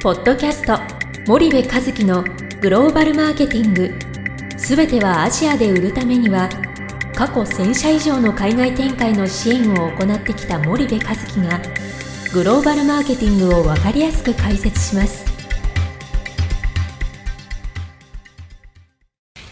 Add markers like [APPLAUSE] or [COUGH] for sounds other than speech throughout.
ポッドキャスト森部和樹のグローバルマーケティング。すべてはアジアで売るためには過去1000社以上の海外展開の支援を行ってきた森部和樹がグローバルマーケティングを分かりやすく解説します。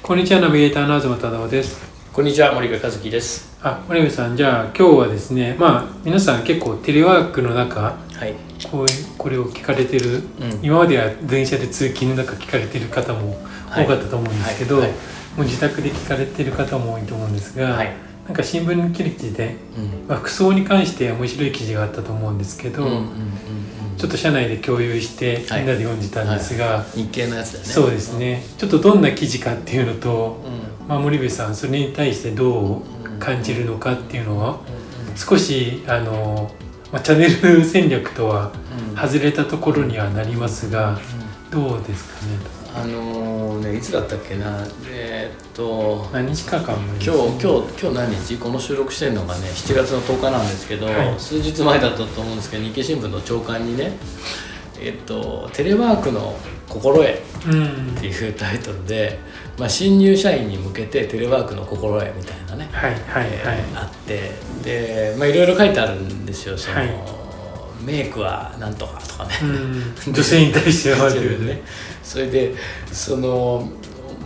こんにちはナビゲーターの東忠夫です。こんにちは森部和樹です。あ森部さんじゃあ今日はですねまあ皆さん結構テレワークの中はいこうこれを聞かれてる、うん。今までは電車で通勤の中聞かれてる方も多かったと思うんですけど、はい。はい。もう自宅で聞かれてる方も多いと思うんですが、はい。なんか新聞記事で、うん。まあ、服装に関して面白い記事があったと思うんですけど、うんうんうんうんちょっと社内で共有してみはい。んなで読んでたんですが、日経のやつだよね。そうですね。ちょっとどんな記事かっていうのと、うん。まあ、森部さんそれに対してどう感じるのかっていうのはうん。少しあの、まあ、チャンネル戦略とはうん。外れたところにはなりますがどうですかね？あのねいつだったっけな？えーっと何日間かも今日今日今日何日？この収録してるのがね7月の10日なんですけど、はい。数日前だったと思うんですけど日経新聞の朝刊にねえーっとテレワークの心得うん。っていうタイトルで、まあ、新入社員に向けてテレワークの心得みたいなねはいはいえはい、ーあってでまあいろいろ書いてあるんですよ。その、はい。メイクはなんとかとかね、うん。[LAUGHS] 女性に対してはね。ねそれでその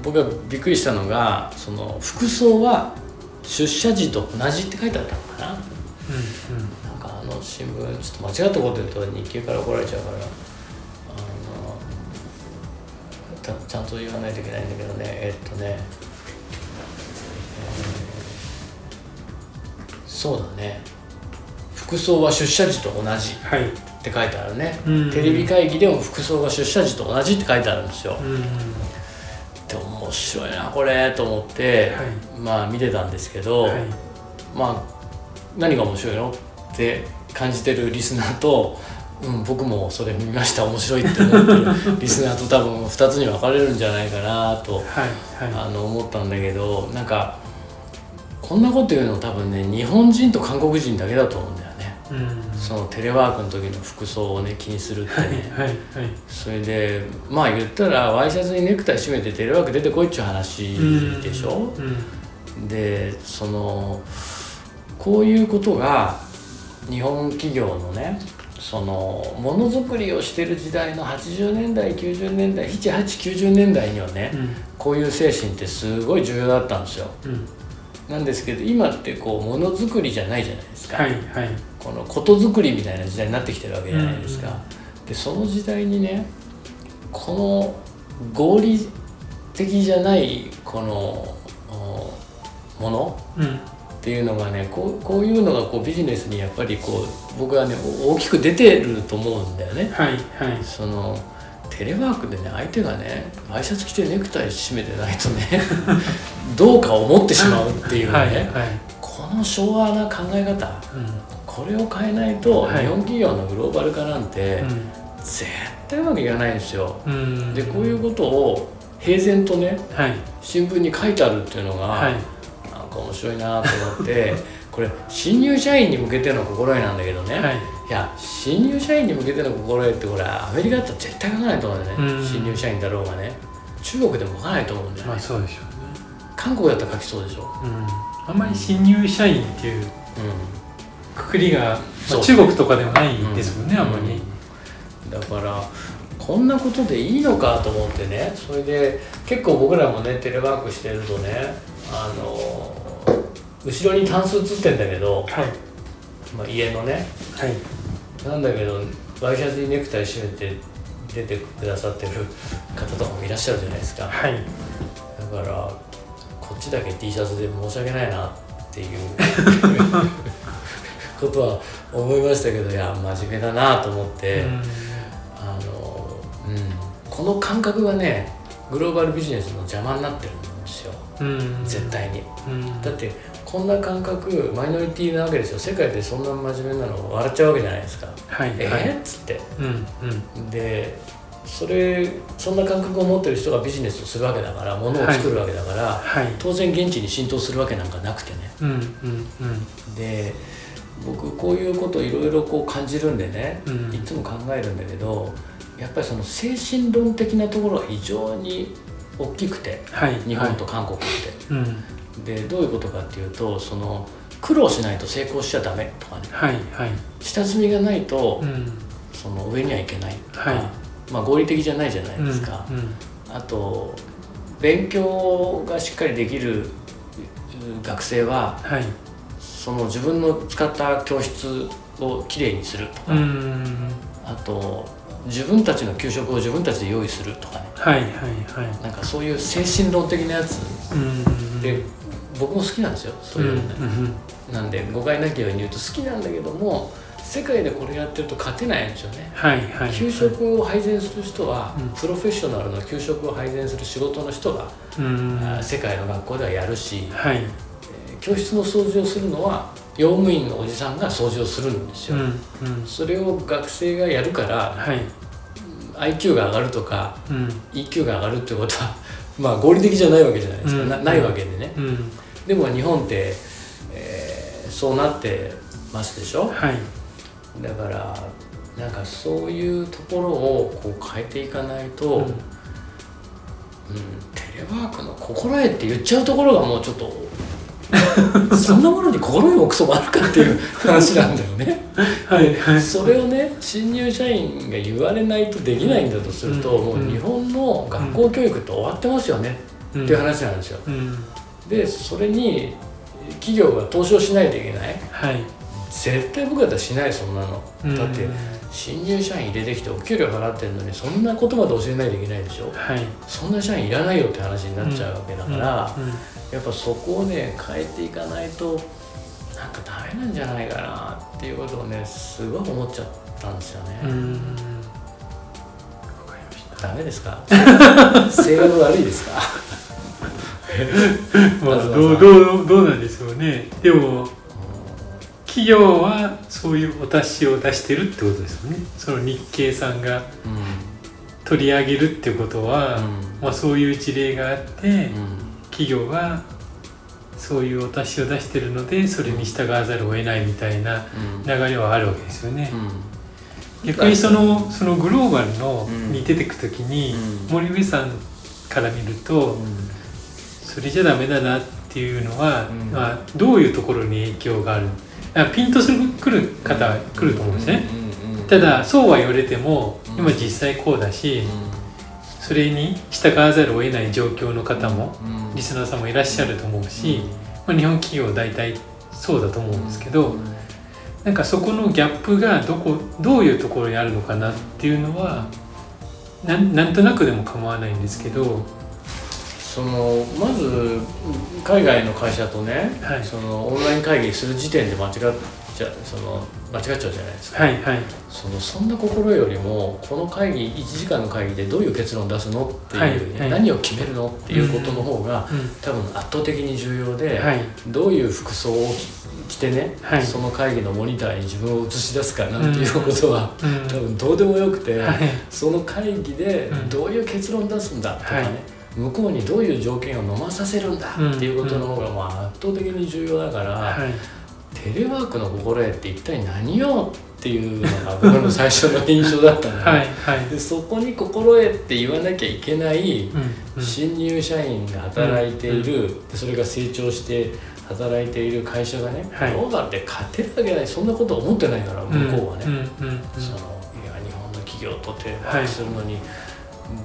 僕がびっくりしたのがその服装は出社時と同じって書いてあったのかな。うんなんかあの新聞ちょっと間違ったこと言うと日経から怒られちゃうからちゃんと言わないといけないんだけどね。えっとね、えーそうだね。服装は出社時と同じ。はい。って書いてあるね、うん。テレビ会議でも服装が出社時と同じって書いてあるんですよ、うん。で面白いなこれと思って、はい。まあ見てたんですけど、はい。まあ何が面白いの？って感じてるリスナーと、うん、僕もそれ見ました。面白いって思ってるリスナーと多分2つに分かれるんじゃないかなと、はいはあの思ったんだけどなんかこんなこと言うの多分ね日本人と韓国人だけだと思うんだよね。いうん。そのテレワークの時の服装をね気にするってはいね、はいはい。それでまあ言ったらワイシャツにネクタイ締めてテレワーク出てこいっちゅう話でしょ、うん。でそのこういうことが日本企業のねそのものづくりをしてる時代の80年代90年代7890年代にはね、うん。こういう精神ってすごい重要だったんですよ。うん。なんですけど今ってこうものづくりじゃないじゃないですか、はいはい。このことづくりみたいな時代になってきてるわけじゃないですか、うん。でその時代にねこの合理的じゃないこのおものうんっていうのがねこうこういうのがこうビジネスにやっぱりこう僕はねお大きく出てると思うんだよね。はいはい。そのテレワークでね相手がねワイシャツ着てネクタイ締めてないとね [LAUGHS] どうか思ってしまうっていうね、はいはい。この昭和な考え方うこれを変えないとはい。日本企業のグローバル化なんてん。絶対うまくいかないんですよ。うん。でこういうことを平然とねはい。新聞に書いてあるっていうのが、か面白いなと思って [LAUGHS] これ新入社員に向けての心得なんだけどね、はい。いや新入社員に向けての心得ってこれアメリカだったら絶対書かないと思うんだよね、うん。新入社員だろうがね。中国でも書かないと思うんだよね、まあそうでしょ韓国だったら書きそうでしょ、うねうん。あんまり新入社員っていううくくりが、まあ、中国とかでもないん、ですもんね、あんまり、だからこんなことでいいのかと思ってね。それで結構僕らもねテレワークしてるとねあの後ろにタンス映ってんだけど、はい。まあ、家のね。はい。なんだけどワイシャツにネクタイ締めて出てくださってる方とかもいらっしゃるじゃないですか。はい。だからこっちだけ T シャツで申し訳ないなっていう [LAUGHS] ことは思いましたけどいや真面目だなと思って、あのうん、この感覚がねグローバルビジネスの邪魔になってるんですよ。絶対に。うん。だってこんな感覚マイノリティなわけですよ。世界でそんな真面目なの？笑っちゃうわけじゃないですか。えはいはい。ーっつって。うんうん。でそれそんな感覚を持ってる人がビジネスをするわけだから物を作るわけだから、はい当然現地に浸透するわけなんかなくてね。うんうんうん。で僕こういうこといろいろこう感じるんでね、うん。いつも考えるんだけどやっぱりその精神論的なところが非常に大きくてはい日本と韓国って。うん。でどういうことかっていうとその苦労しないと成功しちゃダメとかね。はいはい。下積みがないと、うん。その上にはいけないとか、はい。まあ合理的じゃないじゃないですか、うんあと勉強がしっかりできるう学生ははい。その自分の使った教室をきれいにするとか、うん。あと自分たちの給食を自分たちで用意するとかね。はいはいはい。なんかそういう精神論的なやつ。うん。で僕も好きなんですよそういうの。ね、うん。なんで誤解なきように言うと好きなんだけども世界でこれやってると勝てないんですよね。はいはい給食を配膳する人は、うん。プロフェッショナルの給食を配膳する仕事の人が、うん。世界の学校ではやるし、はい。えー教室の掃除をするのは用務員のおじさんが掃除をするんですよ、うんうん。それを学生がやるからはい。IQ が上がるとかうん。EQ が上がるってことは [LAUGHS] まあ合理的じゃないわけじゃないですか、うん。なないわけでね。うん。でも日本って、えーそうなってますでしょ？はい。だからなんかそういうところをこう変えていかないと、うんテレワークの心得って言っちゃうところがもうちょっと [LAUGHS] そんなものに心得もクソもあるかっていう話なんだよね。はいはい。それをね新入社員が言われないとできないんだとすると、うん。もう日本の学校教育って終わってますよね、うん。っていう話なんですよ。うん。でそれに企業が投資をしないといけない。はい。絶対僕だったらしないそんなの、うん。だって新入社員入れてきてお給料払ってるのにそんなことまで教えないといけないでしょ？はい。そんな社員いらないよって話になっちゃうわけだから、うんやっぱそこをね変えていかないとなんかダメなんじゃないかなっていうことをねすごい思っちゃったんですよね、ダメですか？[LAUGHS] 性格悪いですか？[LAUGHS] まあどうどうどうなんでしょうね。でも企業はそういうお達しを出してるってことですよね。その日経さんがう取り上げるってことは、ん。まあ、そういう事例があって、うん。企業がそういうお達しを出してるのでそれに従わざるを得ないみたいなうん。流れはあるわけですよね。うん。逆にそのそのグローバルのうん。に出てく時に、うん。森部さんから見ると、それじゃダメだなっていうのは、うん。まあ、どういうところに影響があるあピンとするくる方は来ると思うんですね。ただそうは言われてもうん。今実際こうだし、うそれに従わざるを得ない状況の方もリスナーさんもいらっしゃると思うし、まあ、日本企業は大体そうだと思うんですけど、なんかそこのギャップがどこどういうところにあるのかなっていうのはなんとなくでも構わないんですけど、そのまず海外の会社とね、はい。そのオンライン会議する時点で間違っちゃその間違っちゃうじゃないですか、はいはい。そのそんな心よりもこの会議1時間の会議でどういう結論を出すのっていう、はいはい。何を決めるのっていうことの方が、う多分圧倒的に重要で、ん、はい。どういう服装を着てね、はい。その会議のモニターに自分を映し出すかなんていうことは、うん。多分どうでもよくて、はい。その会議でうん。どういう結論出すんだとかね、はい向こうにどういう条件を飲まさせるんだっていうことの方がまあ圧倒的に重要だから、はい。テレワークの心得って一体何よっていうのが僕の最初の印象だったのね、[LAUGHS] はいはい。でそこに心得って言わなきゃいけない新入社員が働いている、でそれが成長して働いている会社がね、はい。グローバルで勝てるわけないそんなこと思ってないから向こうはね、そのいや日本の企業とテレワークするのに、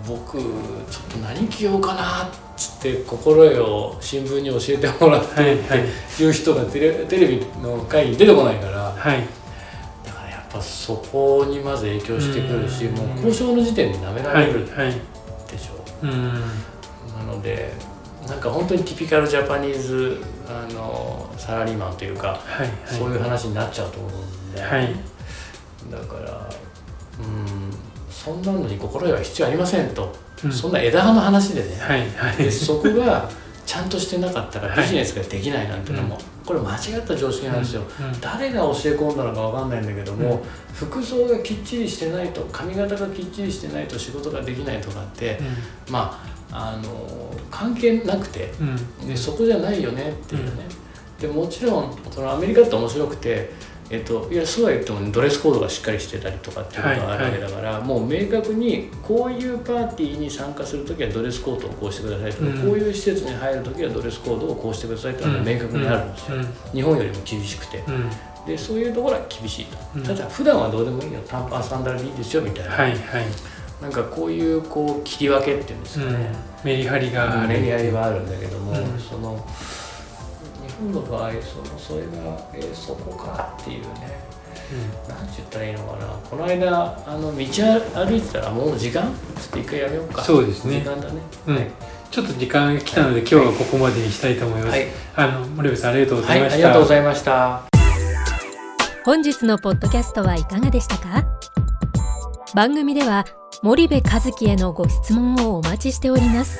僕ちょっと何着ようかなっつって心得を新聞に教えてもらってはいってはいいう人がテレテレビの会に出てこないから。はい。だからやっぱそこにまず影響してくるしうん。もう交渉の時点で舐めらはいれるではいしょ、うんなのでなんか本当にティピカルジャパニーズあのサラリーマンというか、はい。そういう話になっちゃうと思うんで、はい。だからうんそんなのに心得は必要ありませんと、うん。そんな枝葉の話でね、はいはい。でそこがちゃんとしてなかったらはい。ビジネスができないなんてのも、これ間違った常識なんですよ、うん誰が教え込んだのかわかんないんだけども、うん。服装がきっちりしてないと髪型がきっちりしてないと仕事ができないとかって、まああの関係なくてうん。うんでそこじゃないよねっていうね、でもちろんそのアメリカって面白くてえっと、いやそうは言っても、ね、ドレスコードがしっかりしてたりとかっていうことがあるわけだから、もう明確にこういうパーティーに参加するときはドレスコードをこうしてくださいとか、うん。こういう施設に入るときはドレスコードをこうしてくださいというのが明確にあるんですよ、うん。日本よりも厳しくて。うん。でそういうところは厳しいと、うん。ただ普段はどうでもいいよ。短パンサンダルでいいですよみたいな、はいはい、なんかこういうこう切り分けっていうんですかね、うん、メリハリがある。メリハリはあるんだけども、うん。その日本の場合そのそれが、えーそこかっていうねなんて言ったらいいのかな。この間あの道歩いてたらもう時間？ちょっと一回やめようか。そうですね。時間だね、うん。はい、ちょっと時間が来たので、今日はここまでにしたいと思います、はい。あの森部さんありがとうござはいい、ました、ありがとうございました。本日のポッドキャストはいかがでしたか？番組では森部和樹へのご質問をお待ちしております